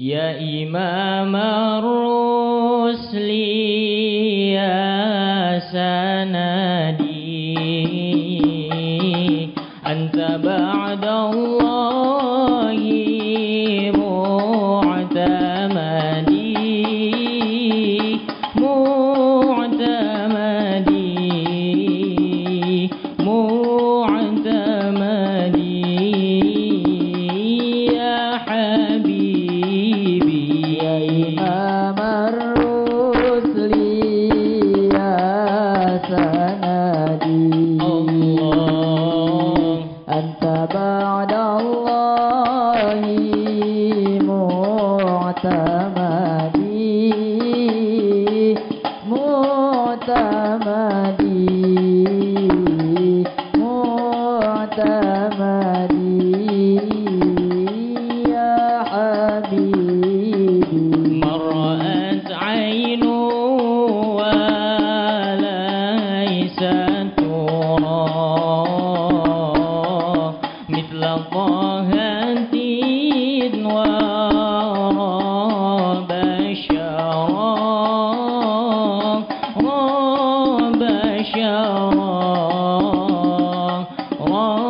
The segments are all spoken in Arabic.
يا إمام الرسل يا سندي أنت بعد الله ತಮ Oh.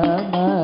마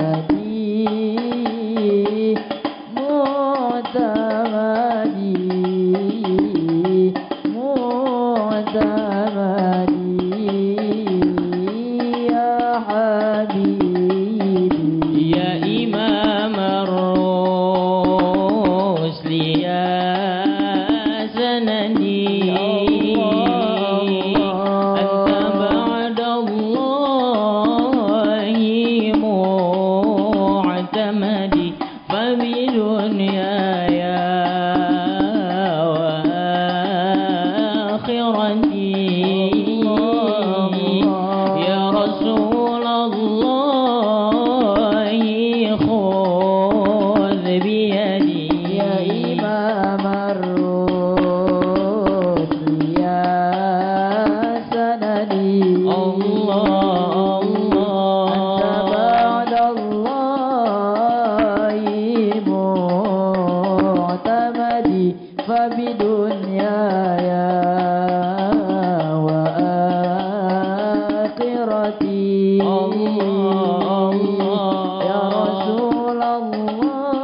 ربي. الله الله يا رسول الله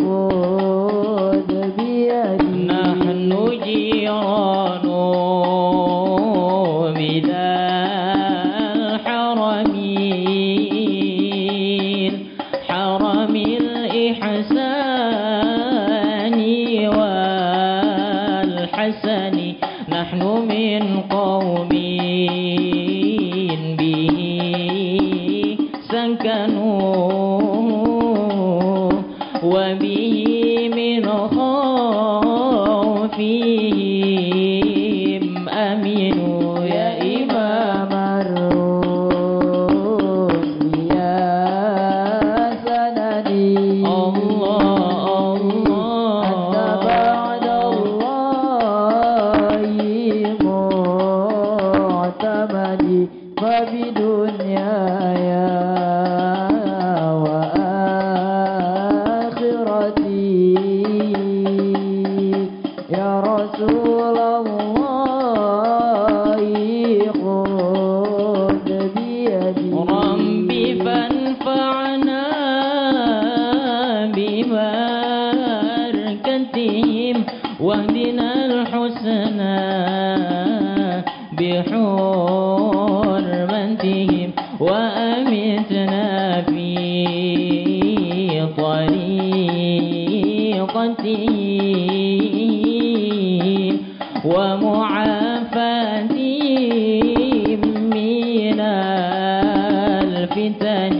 خذ بيدي. نحن جيران بلا حرمين حرم الإحسان والحسن وبه من خوفهم أمنوا يا إمام الرشد يا سندي. الله الله أنت بعد الله معتمدي فبدنياي واهدنا الحسنى بحرمتهم وأمتنا في طريقتهم ومعافاتهم من الفتن.